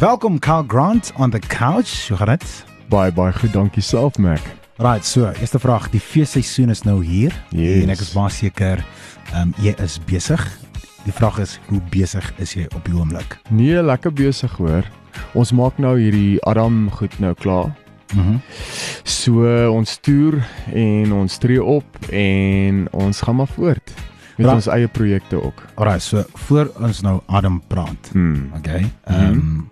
Welkom Carl Grant on the couch. Hoe gaan dit? Baie baie goed, dankie self Mac. Right, so, eerste vraag, die feesseisoen is nou hier Yes. en ek is baie seker ehm um, jy is besig. Die vraag is hoe besig is jy op die oomblik? Nee, lekker besig hoor. Ons maak nou hierdie Adam goed nou klaar. Mhm. Mm So ons toer en ons tree op en ons gaan maar voort met Ra- ons eie projekte ook. Alright, so voor ons nou Adam praat. Mm. Okay. Ehm um,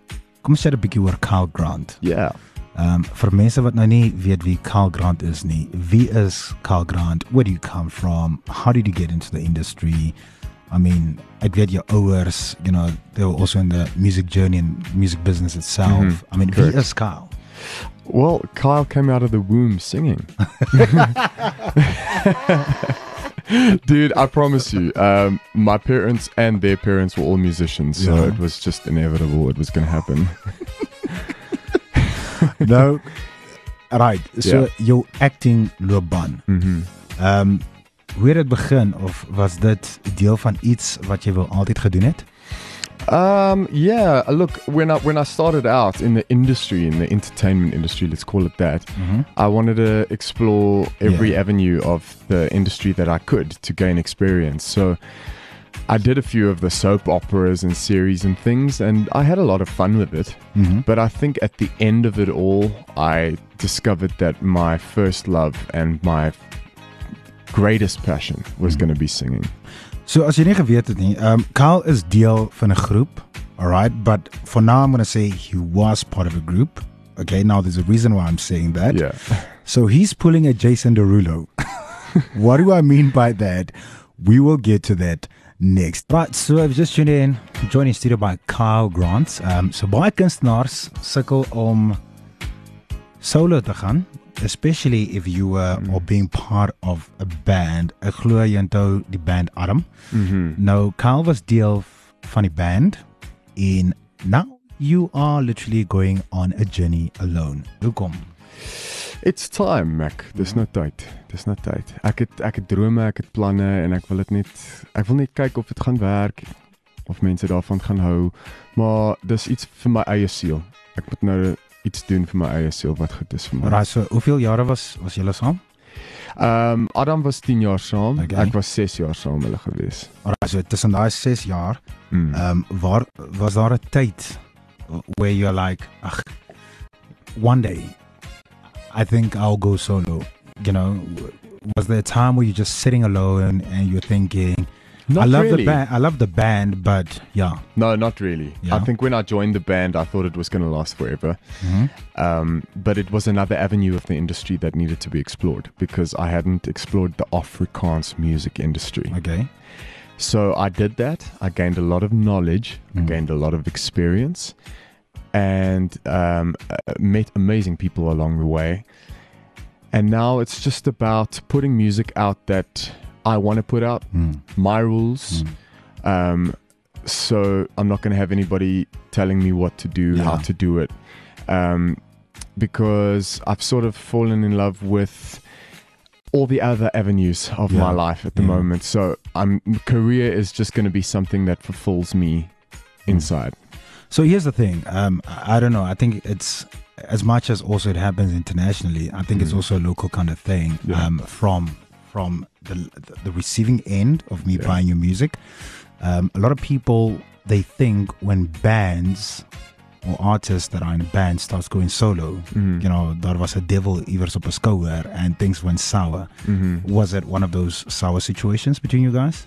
kom ons sê 'n bietjie oor Carl Grant. Yeah. Ehm um, vir mense wat nou nie weet wie Carl Grant is nie. Wie is Carl Grant? Where do you come from? How did you get into the industry? I mean, ek weet jou ouers, you know, they were also in the music journey and music business itself. Mhm, I mean, correct. wie is Carl? Well, Kyle came out of the womb singing. Dude, I promise you, um, my parents and their parents were all musicians, so Yeah. it was just inevitable. It was going to happen. no, right. So Ja. jou acting loopbaan. hmm Ehm um, hoe het begin of was dit deel van iets wat jy wel altyd gedoen het? Um, yeah. Look, when I when I started out in the industry, in the entertainment industry, let's call it that, Mhm. I wanted to explore every Yeah. avenue of the industry that I could to gain experience. So I did a few of the soap operas and series and things, and I had a lot of fun with it. Mhm. But I think at the end of it all, I discovered that my first love and my greatest passion was Mhm. going to be singing. So as jy nie geweet het nie, ehm um, Carl is deel van 'n groep. Alright, but for now I'm going to say he was part of a group. Okay, now there's a reason why I'm saying that. Yeah. So he's pulling a Jason Derulo. what do I mean by that? We will get to that next. Right, so I've just tuned in. Joining studio by Carl Grant. Um so baie kunstenaars sukkel om solo te gaan, especially if you were Mm. or being part of a band. Ek glo jy onthou die band Adam. hmm Nou Carl was deel van die band en now you are literally going on a journey alone. Hoekom? It's time, Mac. Dis nou tyd. Dis nou tyd. Ek het ek het drome, ek het planne en ek wil dit net ek wil net kyk of dit gaan werk of mense daarvan gaan hou. Maar dis iets vir my eie siel. Ek moet nou iets doen vir my eie siel wat goed is vir my. Alright, so hoeveel jare was was julle saam? Ehm um, Adam was 10 jaar saam. Okay. Ek was 6 jaar saam hulle gewees. Alright, so tussen daai 6 jaar, Mm. ehm um, waar was daar 'n tyd where you're like, ag one day I think I'll go solo. You know, was there a time where you're just sitting alone and you're thinking, Not I love really. the band, I love the band, but yeah. No, not really. Yeah? I think when I joined the band, I thought it was going to last forever. Mhm. Um, but it was another avenue of the industry that needed to be explored because I hadn't explored the Afrikaans music industry. Okay. So I did that. I gained a lot of knowledge, I Mm. gained a lot of experience, and um, uh, met amazing people along the way. And now it's just about putting music out that I want to put out, Mm. my rules. Mm. Um, so I'm not going to have anybody telling me what to do, how to do it, um, because I've sort of fallen in love with all the other avenues of my life at the Yeah. moment. So I'm career is just going to be something that fulfills me Mm. inside. So here's the thing. Um, I don't know. I think it's as much as also it happens internationally. I think it's Mm. also a local kind of thing. Yeah. Um, from from the the receiving end of me Yeah. buying your music. Um, a lot of people they think when bands or artists that are in a band starts going solo, Mhm. you know, there was a devil iewers op 'n skouer and things went sour. Mhm. Was it one of those sour situations between you guys?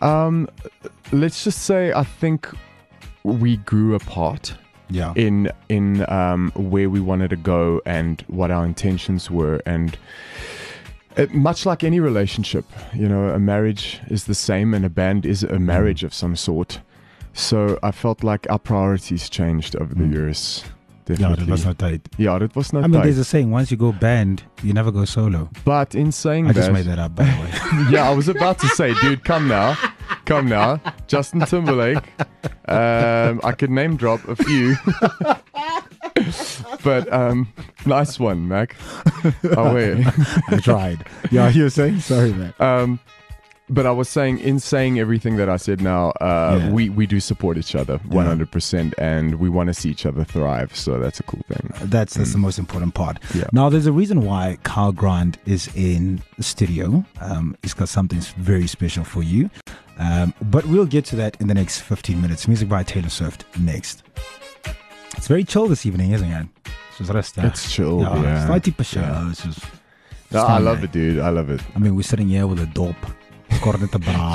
Um, let's just say I think we grew apart. Yeah. in in um, where we wanted to go and what our intentions were and it, much like any relationship you know a marriage is the same and a band is a marriage of some sort so i felt like our priorities changed over the Mm. years definitely dit was nou tyd. yeah it was not I mean, tight. there's a saying: once you go band, you never go solo. but in saying I that I just made that up, by the way. yeah, I was about to say, dude, come now, come now, Justin Timberlake. Um, I could name drop a few, but um, nice one, Mac. Oh wait. I tried. Yeah, you were saying? Sorry, man. Um, but I was saying, in saying everything that I said now, uh, Yeah. we, we do support each other 100%, and we want to see each other thrive. So that's a cool thing. That's that's the most important part. Yeah. Now, there's a reason why Carl Grant is in the studio. Um, he's got something very special for you. Um, but we'll get to that in the next 15 minutes. Music by Taylor Swift next. It's very chill this evening, isn't it? Soos rustig. It's chill. ja, Yeah. it's not tipe show. Yeah. It's just, No, I love there. it, dude. I love it. I mean, we're sitting here with a dope.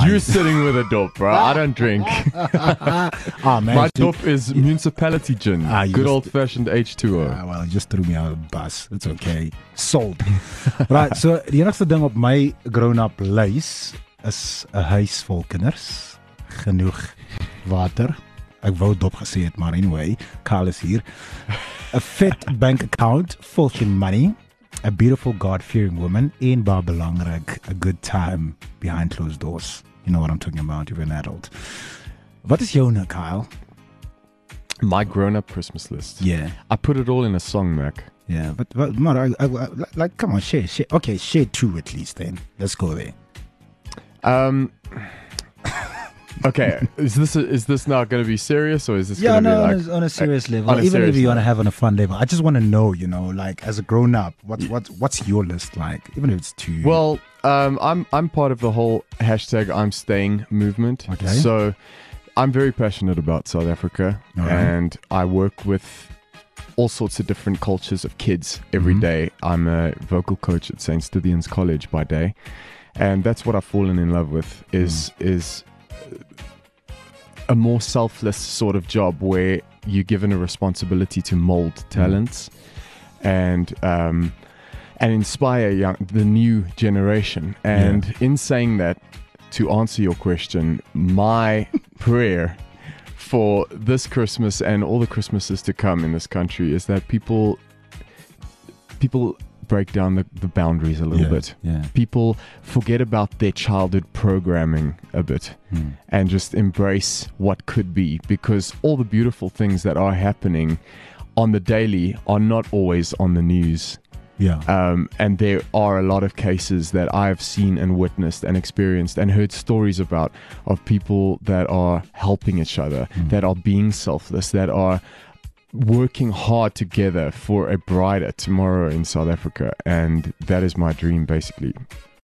You're sitting with a dope, bro. I don't drink. ah, man. My dope is municipality gin. Ah, Good old fashioned H2O. Ah, well, you just threw me out of the bus. It's okay. Sold. right, so die enigste ding op my grown-up lys is 'n huis vol kinders, genoeg water. Ek wou dop gesê het, maar anyway, Carl is hier. 'n Fit bank account, full in money, a beautiful God-fearing woman in baie belangrik, a good time behind closed doors. You know what I'm talking about, you're an adult. What is joune, Kyle? My grown up Christmas list. Yeah. I put it all in a song, Mac. Yeah, but, but man, I, I, I, like, come on, share, share. Okay, share two at least. Then let's go there. Um. Okay, is this is this not going to be serious or is this Yeah, going to no, be like on, a, on a serious level. a Even if you want to have on a fun level, I just want to know, you know, like as a grown up, what's what's what's your list like? Even if it's two. Well, um, I'm I'm part of the whole hashtag I'm staying movement. Okay. So I'm very passionate about South Africa, right. and I work with all sorts of different cultures of kids every Mhm. day. I'm a vocal coach at St. Stithians College by day, and that's what I've fallen in love with. Is Mm. is a more selfless sort of job where you're given a responsibility to mold Mm. talents and um, and inspire young, the new generation. And in saying that, to answer your question, my prayer for this Christmas and all the Christmases to come in this country is that people people break down the, the boundaries a little yeah, bit. Yeah. People forget about their childhood programming a bit Hmm. and just embrace what could be because all the beautiful things that are happening on the daily are not always on the news. Yeah. Um, and there are a lot of cases that I've seen and witnessed and experienced and heard stories about of people that are helping each other, Mm. that are being selfless, that are working hard together for a brighter tomorrow in South Africa. And that is my dream, basically.